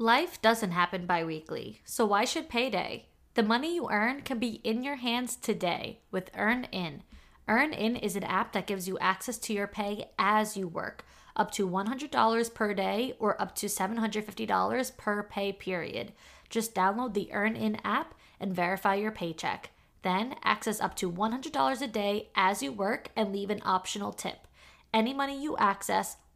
Life doesn't happen bi weekly, so why should payday? The money you earn can be in your hands today with EarnIn. Earn In is an app that gives you access to your pay as you work, up to $100 per day or up to $750 per pay period. Just download the EarnIn app and verify your paycheck. Then access up to $100 a day as you work and leave an optional tip. Any money you access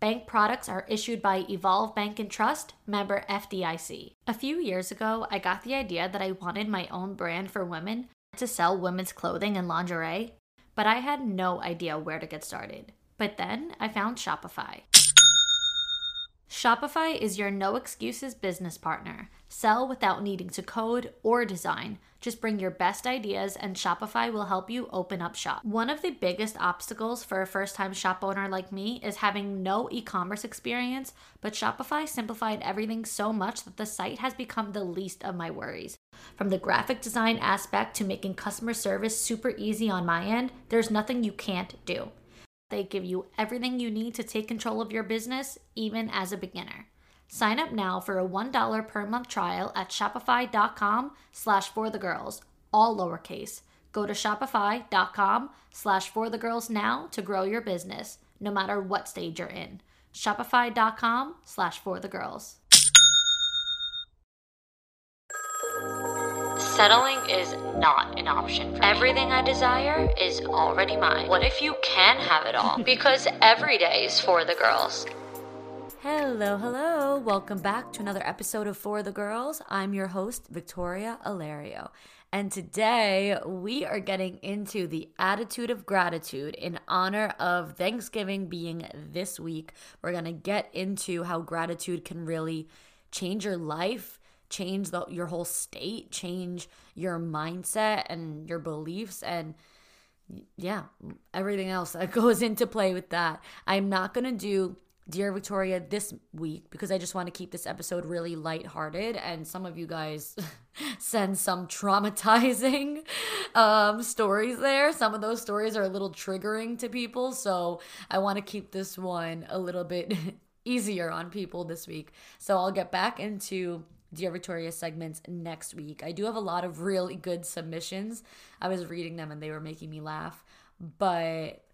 Bank products are issued by Evolve Bank and Trust, member FDIC. A few years ago, I got the idea that I wanted my own brand for women to sell women's clothing and lingerie, but I had no idea where to get started. But then I found Shopify. Shopify is your no excuses business partner. Sell without needing to code or design. Just bring your best ideas and Shopify will help you open up shop. One of the biggest obstacles for a first time shop owner like me is having no e commerce experience, but Shopify simplified everything so much that the site has become the least of my worries. From the graphic design aspect to making customer service super easy on my end, there's nothing you can't do. They give you everything you need to take control of your business, even as a beginner. Sign up now for a $1 per month trial at shopify.com slash for the girls, all lowercase. Go to shopify.com slash for the girls now to grow your business, no matter what stage you're in. Shopify.com slash for the girls. Settling is not an option for Everything I desire is already mine. What if you can have it all? because every day is for the girls. Hello, hello. Welcome back to another episode of For the Girls. I'm your host, Victoria Alario. And today we are getting into the attitude of gratitude in honor of Thanksgiving being this week. We're going to get into how gratitude can really change your life change the, your whole state, change your mindset and your beliefs and yeah, everything else that goes into play with that. I'm not going to do Dear Victoria this week because I just want to keep this episode really lighthearted and some of you guys send some traumatizing um, stories there. Some of those stories are a little triggering to people, so I want to keep this one a little bit easier on people this week. So I'll get back into Dear Victoria segments next week. I do have a lot of really good submissions. I was reading them and they were making me laugh. But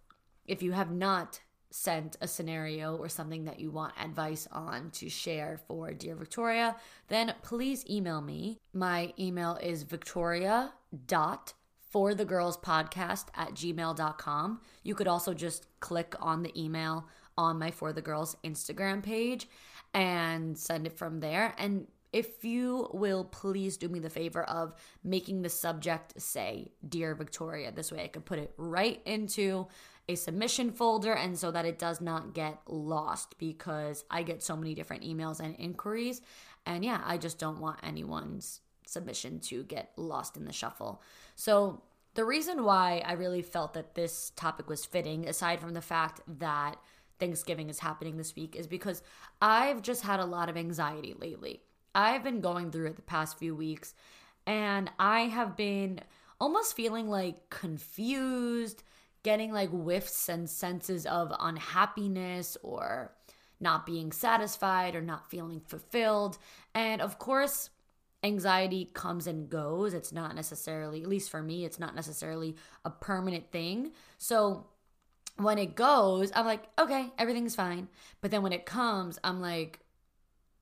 if you have not sent a scenario or something that you want advice on to share for Dear Victoria, then please email me. My email is victoria dot for the girls podcast at gmail.com. You could also just click on the email on my For the Girls Instagram page and send it from there. And if you will please do me the favor of making the subject say Dear Victoria. This way I can put it right into a submission folder and so that it does not get lost because I get so many different emails and inquiries. And yeah, I just don't want anyone's submission to get lost in the shuffle. So, the reason why I really felt that this topic was fitting, aside from the fact that Thanksgiving is happening this week, is because I've just had a lot of anxiety lately. I've been going through it the past few weeks and I have been almost feeling like confused, getting like whiffs and senses of unhappiness or not being satisfied or not feeling fulfilled. And of course, anxiety comes and goes. It's not necessarily, at least for me, it's not necessarily a permanent thing. So when it goes, I'm like, okay, everything's fine. But then when it comes, I'm like,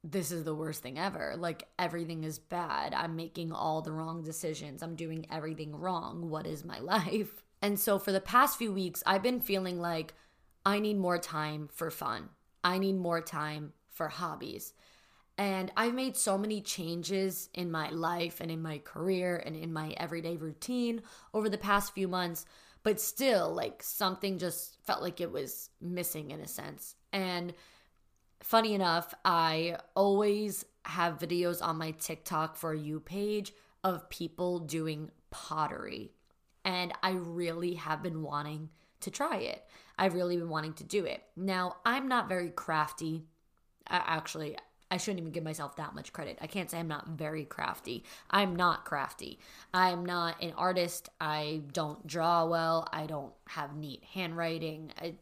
this is the worst thing ever. Like everything is bad. I'm making all the wrong decisions. I'm doing everything wrong. What is my life? And so for the past few weeks, I've been feeling like I need more time for fun. I need more time for hobbies. And I've made so many changes in my life and in my career and in my everyday routine over the past few months, but still, like something just felt like it was missing in a sense. And funny enough, I always have videos on my TikTok for you page of people doing pottery. And I really have been wanting to try it. I've really been wanting to do it. Now, I'm not very crafty. actually, I shouldn't even give myself that much credit. I can't say I'm not very crafty. I'm not crafty. I'm not an artist. I don't draw well. I don't have neat handwriting. I,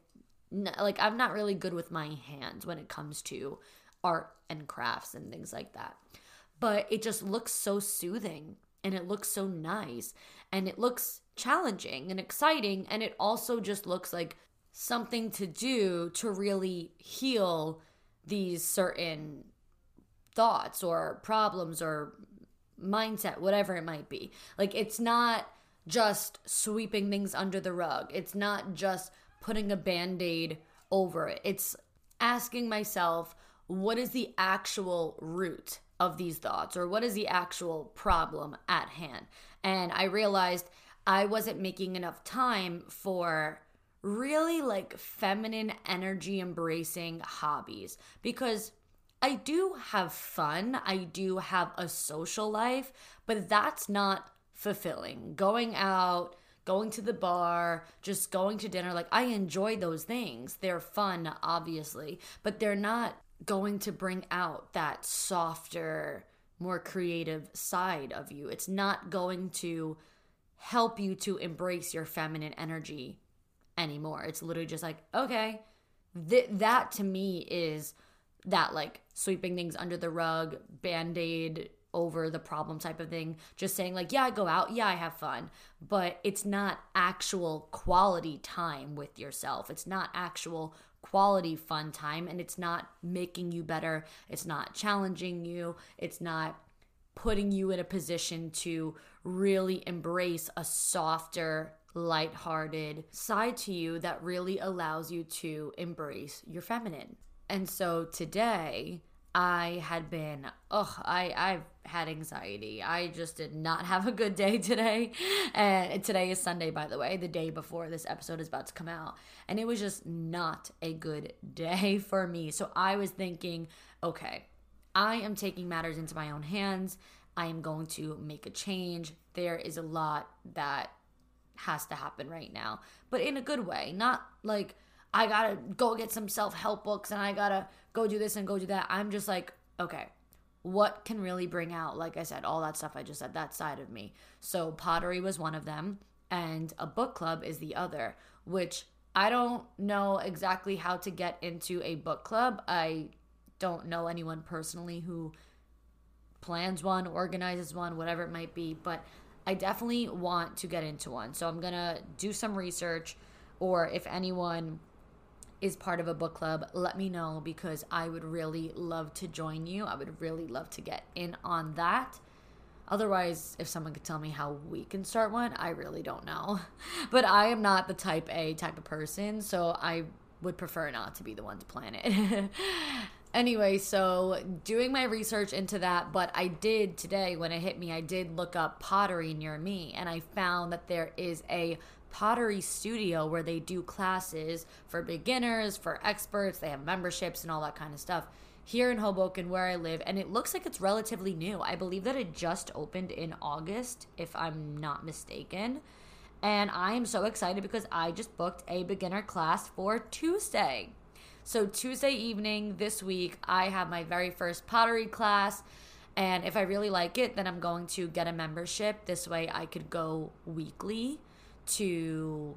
like I'm not really good with my hands when it comes to art and crafts and things like that. But it just looks so soothing and it looks so nice and it looks challenging and exciting. And it also just looks like something to do to really heal these certain thoughts or problems or mindset whatever it might be. Like it's not just sweeping things under the rug. It's not just putting a band aid over it. It's asking myself, what is the actual root of these thoughts or what is the actual problem at hand? And I realized I wasn't making enough time for really like feminine energy embracing hobbies because I do have fun. I do have a social life, but that's not fulfilling. Going out, going to the bar, just going to dinner. Like, I enjoy those things. They're fun, obviously, but they're not going to bring out that softer, more creative side of you. It's not going to help you to embrace your feminine energy anymore. It's literally just like, okay, th- that to me is that like sweeping things under the rug, band aid, over the problem type of thing. Just saying, like, yeah, I go out, yeah, I have fun, but it's not actual quality time with yourself. It's not actual quality fun time, and it's not making you better. It's not challenging you. It's not putting you in a position to really embrace a softer, lighthearted side to you that really allows you to embrace your feminine. And so today, I had been, oh, I, I've had anxiety. I just did not have a good day today. And today is Sunday, by the way, the day before this episode is about to come out. And it was just not a good day for me. So I was thinking, okay, I am taking matters into my own hands. I am going to make a change. There is a lot that has to happen right now, but in a good way, not like, I gotta go get some self help books and I gotta go do this and go do that. I'm just like, okay, what can really bring out, like I said, all that stuff I just said, that side of me. So pottery was one of them, and a book club is the other, which I don't know exactly how to get into a book club. I don't know anyone personally who plans one, organizes one, whatever it might be, but I definitely want to get into one. So I'm gonna do some research, or if anyone is part of a book club, let me know because I would really love to join you. I would really love to get in on that. Otherwise, if someone could tell me how we can start one, I really don't know. But I am not the type A type of person, so I would prefer not to be the one to plan it. anyway, so doing my research into that, but I did today when it hit me, I did look up pottery near me and I found that there is a pottery studio where they do classes for beginners, for experts, they have memberships and all that kind of stuff here in Hoboken where I live and it looks like it's relatively new. I believe that it just opened in August if I'm not mistaken. And I am so excited because I just booked a beginner class for Tuesday. So Tuesday evening this week I have my very first pottery class and if I really like it then I'm going to get a membership. This way I could go weekly to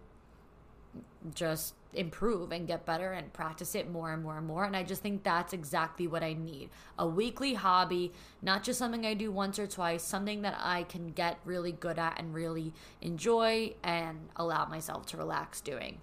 just improve and get better and practice it more and more and more. And I just think that's exactly what I need a weekly hobby, not just something I do once or twice, something that I can get really good at and really enjoy and allow myself to relax doing.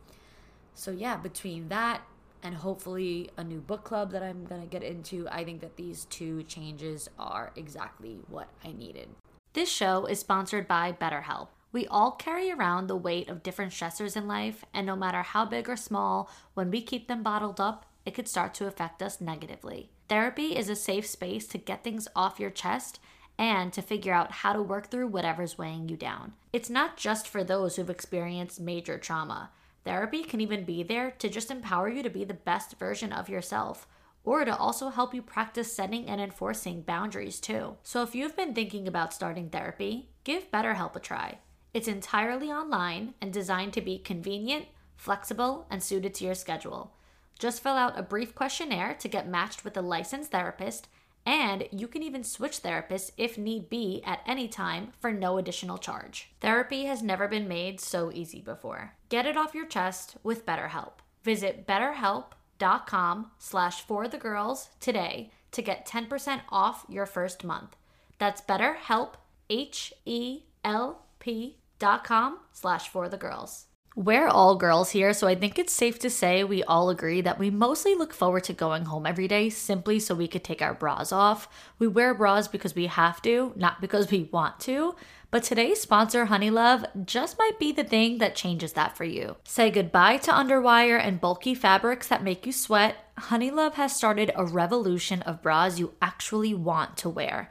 So, yeah, between that, and hopefully a new book club that I'm going to get into. I think that these two changes are exactly what I needed. This show is sponsored by BetterHelp. We all carry around the weight of different stressors in life, and no matter how big or small, when we keep them bottled up, it could start to affect us negatively. Therapy is a safe space to get things off your chest and to figure out how to work through whatever's weighing you down. It's not just for those who've experienced major trauma. Therapy can even be there to just empower you to be the best version of yourself or to also help you practice setting and enforcing boundaries too. So if you've been thinking about starting therapy, give BetterHelp a try. It's entirely online and designed to be convenient, flexible, and suited to your schedule. Just fill out a brief questionnaire to get matched with a licensed therapist, and you can even switch therapists if need be at any time for no additional charge. Therapy has never been made so easy before. Get it off your chest with BetterHelp. Visit betterhelp.com slash for the girls today to get 10% off your first month. That's betterhelp, H-E-L-P dot com slash for the girls. We're all girls here, so I think it's safe to say we all agree that we mostly look forward to going home every day simply so we could take our bras off. We wear bras because we have to, not because we want to. But today's sponsor, Honeylove, just might be the thing that changes that for you. Say goodbye to underwire and bulky fabrics that make you sweat. Honeylove has started a revolution of bras you actually want to wear.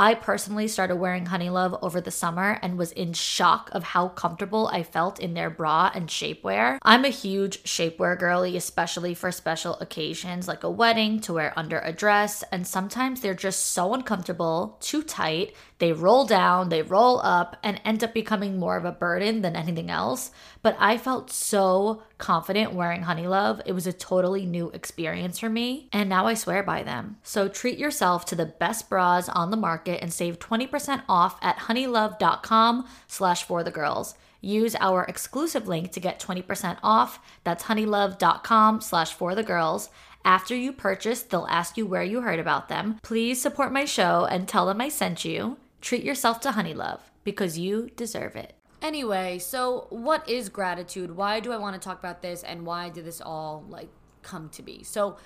I personally started wearing Honeylove over the summer and was in shock of how comfortable I felt in their bra and shapewear. I'm a huge shapewear girly, especially for special occasions like a wedding to wear under a dress, and sometimes they're just so uncomfortable, too tight, they roll down, they roll up, and end up becoming more of a burden than anything else. But I felt so confident wearing Honeylove. It was a totally new experience for me, and now I swear by them. So treat yourself to the best bras on the market and save 20% off at honeylove.com slash for the girls. Use our exclusive link to get 20% off. That's honeylove.com slash for the girls. After you purchase, they'll ask you where you heard about them. Please support my show and tell them I sent you. Treat yourself to honey love because you deserve it. Anyway, so what is gratitude? Why do I want to talk about this and why did this all like come to be? So,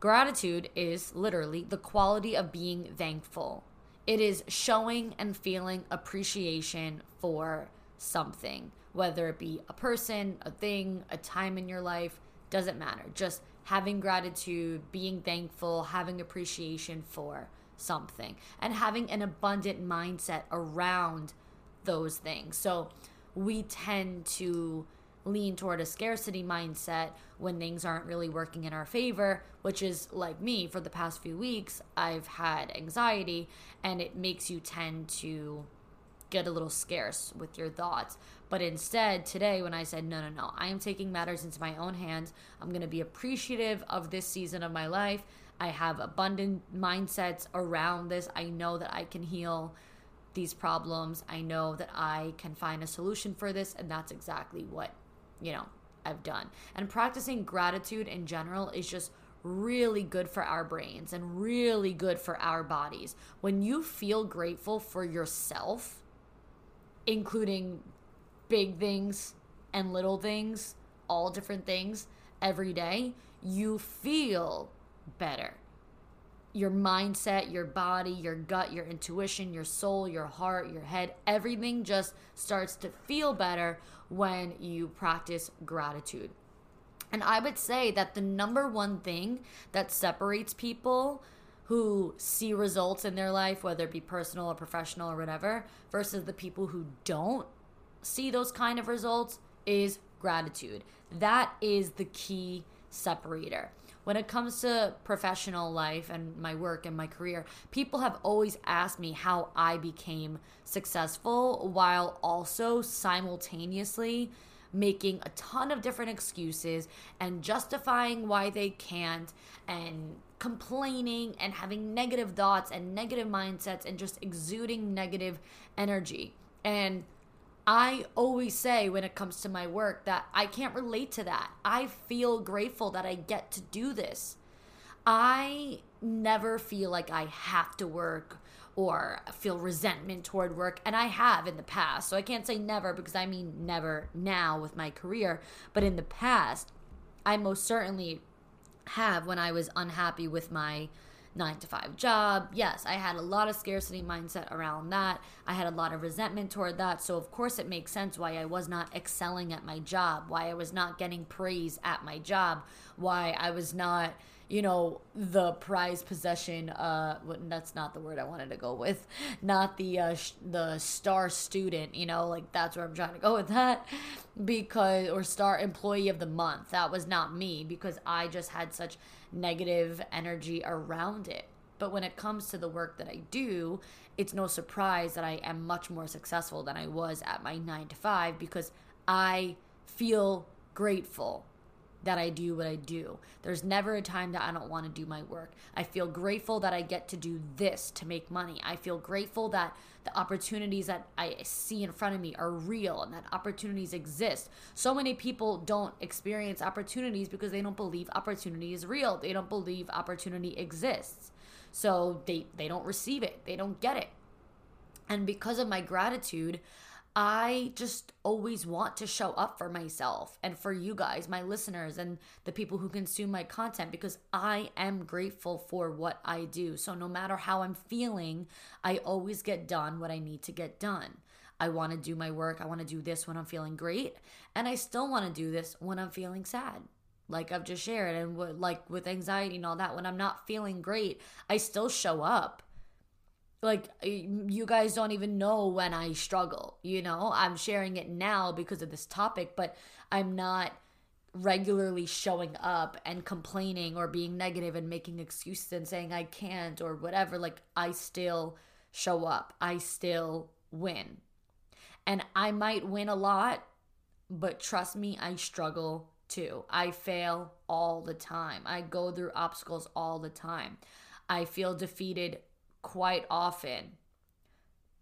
gratitude is literally the quality of being thankful. It is showing and feeling appreciation for something, whether it be a person, a thing, a time in your life, doesn't matter. Just having gratitude, being thankful, having appreciation for something, and having an abundant mindset around those things. So we tend to lean toward a scarcity mindset when things aren't really working in our favor, which is like me for the past few weeks. I've had anxiety, and it makes you tend to get a little scarce with your thoughts. But instead, today, when I said, no, no, no, I am taking matters into my own hands, I'm going to be appreciative of this season of my life. I have abundant mindsets around this. I know that I can heal these problems. I know that I can find a solution for this. And that's exactly what, you know, I've done. And practicing gratitude in general is just really good for our brains and really good for our bodies. When you feel grateful for yourself, including big things and little things, all different things every day, you feel better. Your mindset, your body, your gut, your intuition, your soul, your heart, your head, everything just starts to feel better when you practice gratitude. And I would say that the number one thing that separates people who see results in their life, whether it be personal or professional or whatever, versus the people who don't see those kind of results is gratitude. That is the key separator. When it comes to professional life and my work and my career, people have always asked me how I became successful while also simultaneously making a ton of different excuses and justifying why they can't and complaining and having negative thoughts and negative mindsets and just exuding negative energy. And I always say when it comes to my work that I can't relate to that. I feel grateful that I get to do this. I never feel like I have to work or feel resentment toward work. And I have in the past. So I can't say never because I mean never now with my career. But in the past, I most certainly have when I was unhappy with my nine to five job. Yes, I had a lot of scarcity mindset around that. I had a lot of resentment toward that. So, of course, it makes sense why I was not excelling at my job, why I was not getting praise at my job, why I was not you know the prize possession uh that's not the word i wanted to go with. Not the uh sh- the star student you know like that's where i'm trying to go with that. Because or star employee of the month. That was not me because i just had such negative energy around it. But when it comes to the work that i do it's no surprise that i am much more successful than i was at my 9 to 5 because i feel grateful that I do what I do. There's never a time that I don't want to do my work. I feel grateful that I get to do this to make money. I feel grateful that the opportunities that I see in front of me are real and that opportunities exist. So many people don't experience opportunities because they don't believe opportunity is real. They don't believe opportunity exists. So they they don't receive it. They don't get it. And because of my gratitude, I just always want to show up for myself and for you guys, my listeners, and the people who consume my content because I am grateful for what I do. So, no matter how I'm feeling, I always get done what I need to get done. I want to do my work. I want to do this when I'm feeling great. And I still want to do this when I'm feeling sad like I've just shared, and like with anxiety and all that, when I'm not feeling great, I still show up like you guys don't even know when I struggle, you know? I'm sharing it now because of this topic, but I'm not regularly showing up and complaining or being negative and making excuses and saying I can't or whatever. Like I still show up. I still win. And I might win a lot, but trust me, I struggle too. I fail all the time. I go through obstacles all the time. I feel defeated quite often.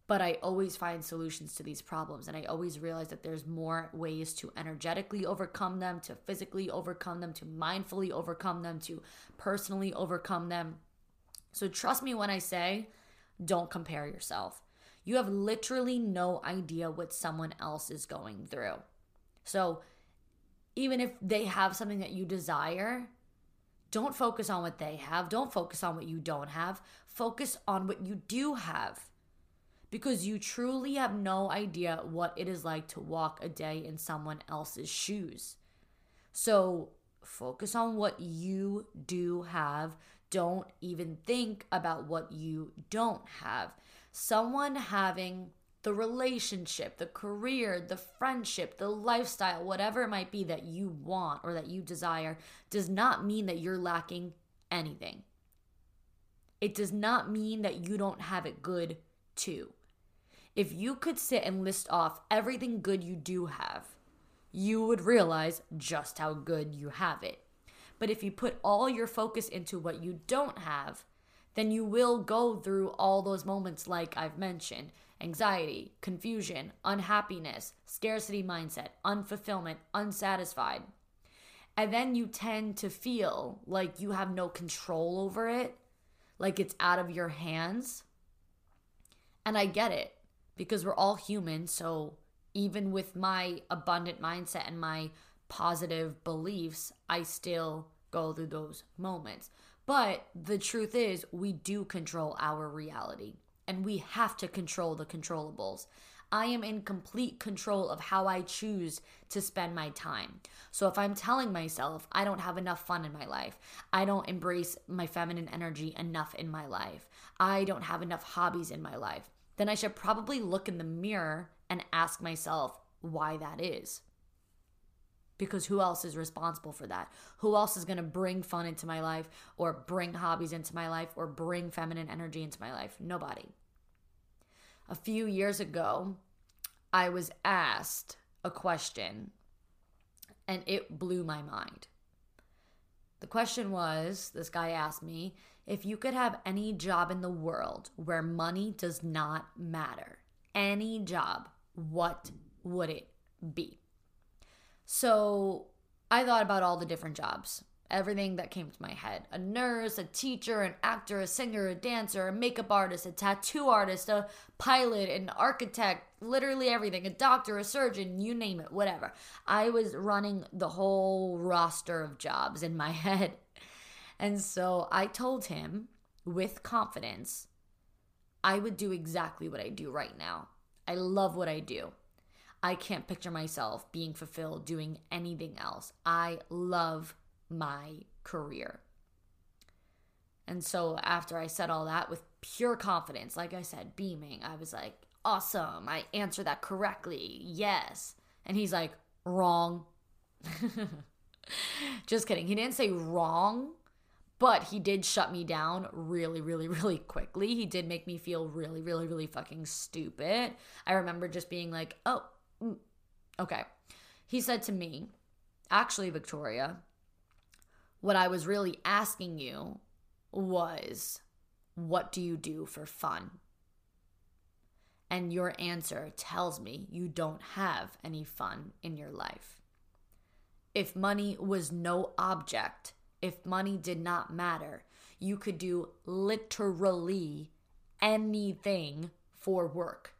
But I always find solutions to these problems. And I always realize that there's more ways to energetically overcome them, to physically overcome them, to mindfully overcome them, to personally overcome them. So trust me when I say, don't compare yourself. You have literally no idea what someone else is going through. So even if they have something that you desire, don't focus on what they have. Don't focus on what you don't have. Focus on what you do have. Because you truly have no idea what it is like to walk a day in someone else's shoes. So focus on what you do have. Don't even think about what you don't have. Someone having the relationship, the career, the friendship, the lifestyle, whatever it might be that you want or that you desire, does not mean that you're lacking anything. It does not mean that you don't have it good too. If you could sit and list off everything good you do have, you would realize just how good you have it. But if you put all your focus into what you don't have, then you will go through all those moments like I've mentioned anxiety, confusion, unhappiness, scarcity mindset, unfulfillment, unsatisfied. And then you tend to feel like you have no control over it, like it's out of your hands. And I get it because we're all human. So even with my abundant mindset and my positive beliefs, I still go through those moments. But the truth is, we do control our reality and we have to control the controllables. I am in complete control of how I choose to spend my time. So if I'm telling myself I don't have enough fun in my life, I don't embrace my feminine energy enough in my life, I don't have enough hobbies in my life, then I should probably look in the mirror and ask myself why that is because who else is responsible for that? Who else is going to bring fun into my life or bring hobbies into my life or bring feminine energy into my life? Nobody. A few years ago, I was asked a question and it blew my mind. The question was this guy asked me if you could have any job in the world where money does not matter, any job, what would it be? So I thought about all the different jobs everything that came to my head a nurse, a teacher, an actor, a singer, a dancer, a makeup artist, a tattoo artist, a pilot, an architect, literally everything, a doctor, a surgeon, you name it, whatever. I was running the whole roster of jobs in my head. And so I told him with confidence, I would do exactly what I do right now. I love what I do. I can't picture myself being fulfilled doing anything else. I love my career. And so after I said all that with pure confidence, like I said, beaming, I was like, awesome. I answered that correctly. Yes. And he's like, wrong. Just kidding. He didn't say wrong, but he did shut me down really, really, really quickly. He did make me feel really, really, really fucking stupid. I remember just being like, oh, mm, okay. He said to me, actually, Victoria, what I was really asking you was, what do you do for fun? And your answer tells me you don't have any fun in your life. If money was no object, if money did not matter, you could do literally anything for work.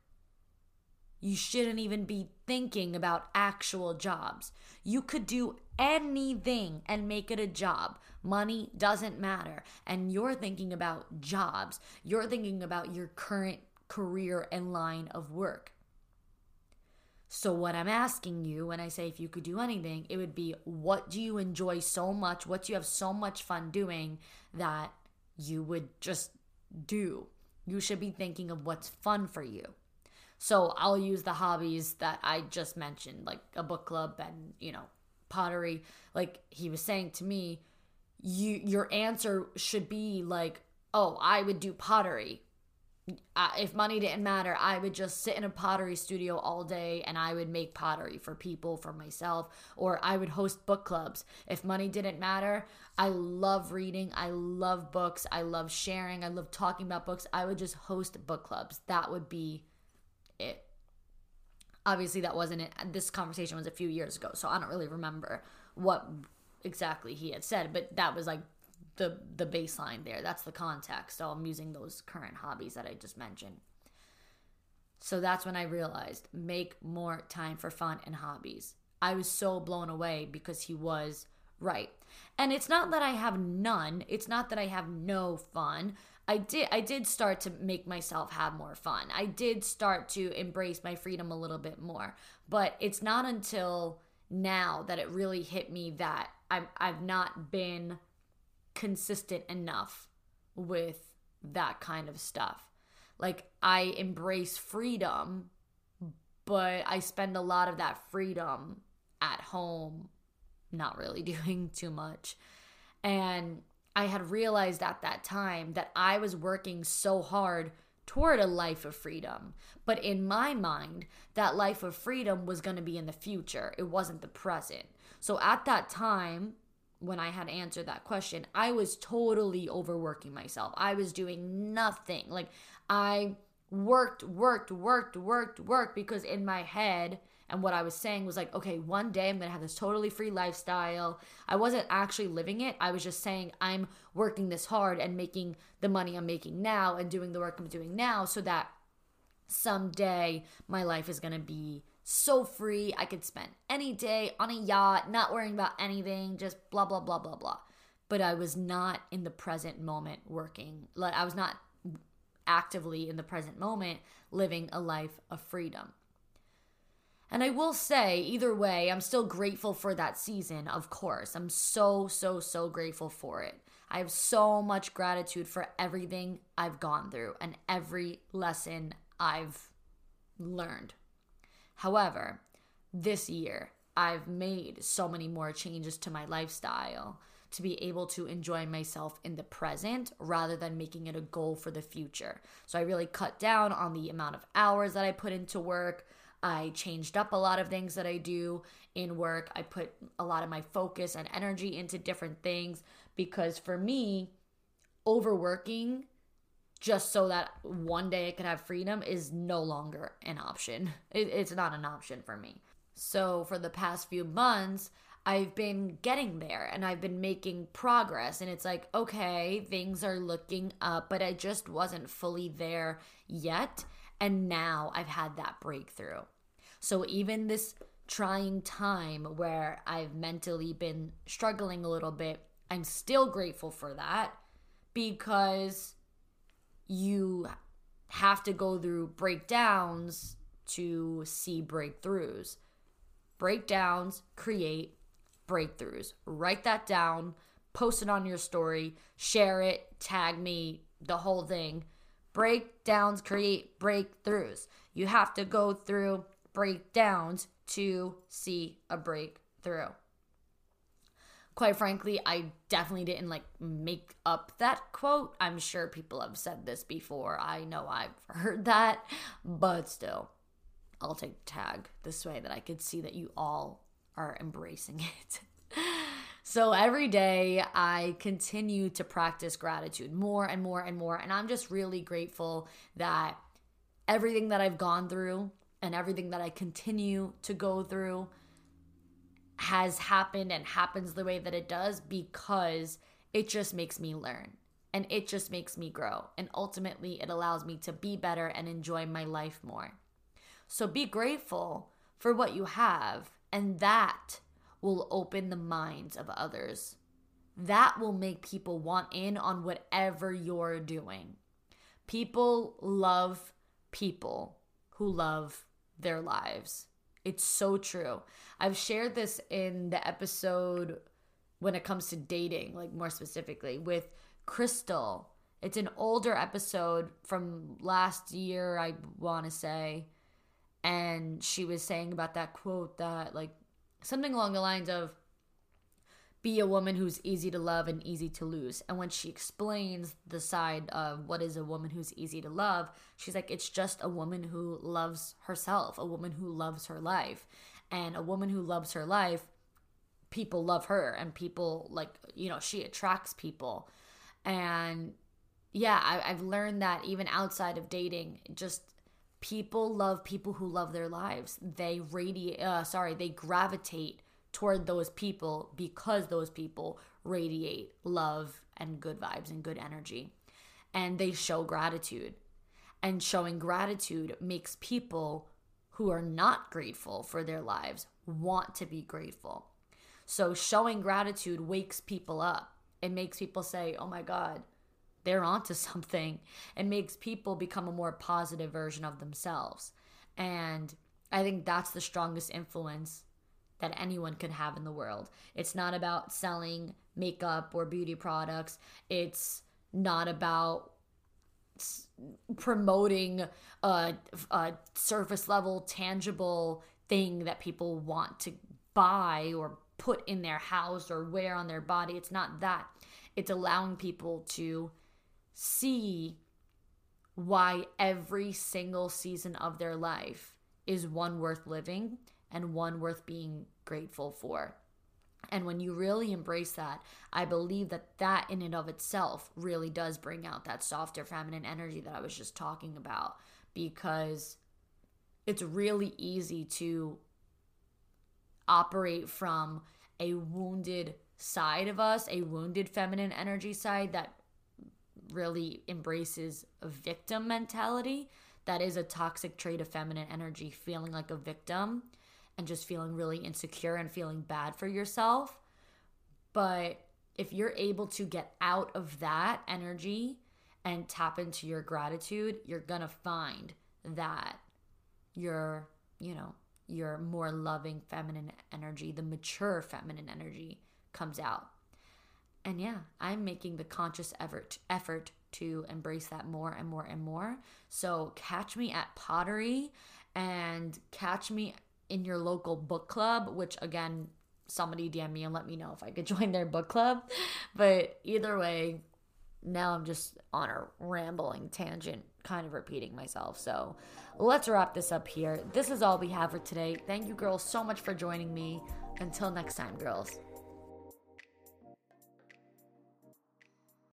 You shouldn't even be thinking about actual jobs. You could do anything and make it a job. Money doesn't matter. And you're thinking about jobs. You're thinking about your current career and line of work. So, what I'm asking you when I say if you could do anything, it would be what do you enjoy so much? What do you have so much fun doing that you would just do? You should be thinking of what's fun for you. So, I'll use the hobbies that I just mentioned, like a book club and, you know, pottery like he was saying to me you your answer should be like oh i would do pottery. If money didn't matter i would just sit in a pottery studio all day and i would make pottery for people for myself or i would host book clubs. If money didn't matter i love reading i love books i love sharing i love talking about books. I would just host book clubs. That would be it obviously that wasn't it this conversation was a few years ago so i don't really remember what exactly he had said but that was like the the baseline there. That's the context. So i'm using those current hobbies that i just mentioned. So that's when i realized make more time for fun and hobbies. I was so blown away because he was right. And it's not that i have none. It's not that i have no fun I did I did start to make myself have more fun. I did start to embrace my freedom a little bit more. But it's not until now that it really hit me that I've I've not been consistent enough with that kind of stuff. Like I embrace freedom, but I spend a lot of that freedom at home not really doing too much. And I had realized at that time that I was working so hard toward a life of freedom. But in my mind, that life of freedom was going to be in the future, it wasn't the present. So at that time, when I had answered that question, I was totally overworking myself. I was doing nothing. Like, I worked, worked, worked, worked, worked because in my head, and what I was saying was like, okay, one day I'm going to have this totally free lifestyle. I wasn't actually living it. I was just saying I'm working this hard and making the money I'm making now and doing the work I'm doing now so that someday my life is going to be so free. I could spend any day on a yacht, not worrying about anything, just blah, blah, blah, blah, blah. But I was not in the present moment working. Like, I was not actively in the present moment living a life of freedom. And I will say, either way, I'm still grateful for that season, of course. I'm so, so, so grateful for it. I have so much gratitude for everything I've gone through and every lesson I've learned. However, this year, I've made so many more changes to my lifestyle to be able to enjoy myself in the present rather than making it a goal for the future. So I really cut down on the amount of hours that I put into work. I changed up a lot of things that I do in work. I put a lot of my focus and energy into different things because for me, overworking just so that one day I could have freedom is no longer an option. It, it's not an option for me. So for the past few months, I've been getting there and I've been making progress. And it's like, okay, things are looking up, but I just wasn't fully there yet. And now I've had that breakthrough. So even this trying time where I've mentally been struggling a little bit, I'm still grateful for that because you have to go through breakdowns to see breakthroughs. Breakdowns create breakthroughs. Write that down, post it on your story, share it, tag me, the whole thing. Breakdowns create breakthroughs. You have to go through breakdowns to see a breakthrough. Quite frankly, I definitely didn't like make up that quote. I'm sure people have said this before. I know I've heard that, but still, I'll take the tag this way that I could see that you all are embracing it. so every day I continue to practice gratitude more and more and more. And I'm just really grateful that everything that I've gone through and everything that I continue to go through has happened and happens the way that it does because it just makes me learn and it just makes me grow. And ultimately, it allows me to be better and enjoy my life more. So be grateful for what you have and that will open the minds of others. That will make people want in on whatever you're doing. People love people who love their lives. It's so true. I've shared this in the episode when it comes to dating, like more specifically with Crystal. It's an older episode from last year, I want to say and she was saying about that quote that like something along the lines of be a woman who's easy to love and easy to lose. And when she explains the side of what is a woman who's easy to love, she's like, it's just a woman who loves herself, a woman who loves her life. And a woman who loves her life, people love her and people like, you know, she attracts people. And yeah, I, have learned that even outside of dating, just people love people who love their lives. They radiate, uh, sorry, they gravitate toward those people because those people radiate love and good vibes and good energy. And they show gratitude. And showing gratitude makes people who are not grateful for their lives want to be grateful. So showing gratitude wakes people up. It makes people say, oh my God, they're onto something. It makes people become a more positive version of themselves. And I think that's the strongest influence that anyone could have in the world. It's not about selling makeup or beauty products. It's not about promoting a, a surface level, tangible thing that people want to buy or put in their house or wear on their body. It's not that. It's allowing people to see why every single season of their life is one worth living and one worth being grateful for. And when you really embrace that, I believe that that in and of itself really does bring out that softer feminine energy that I was just talking about because it's really easy to operate from a wounded side of us, a wounded feminine energy side that really embraces a victim mentality. That is a toxic trait of feminine energy, feeling like a victim and just feeling really insecure and feeling bad for yourself. But if you're able to get out of that energy and tap into your gratitude, you're gonna find that your, you know, your more loving feminine energy, the mature feminine energy comes out and yeah i'm making the conscious effort effort to embrace that more and more and more so catch me at pottery and catch me in your local book club which again somebody dm me and let me know if i could join their book club but either way now I'm just on a rambling tangent, kind of repeating myself. So let's wrap this up here. This is all we have for today. Thank you, girls, so much for joining me. Until next time, girls.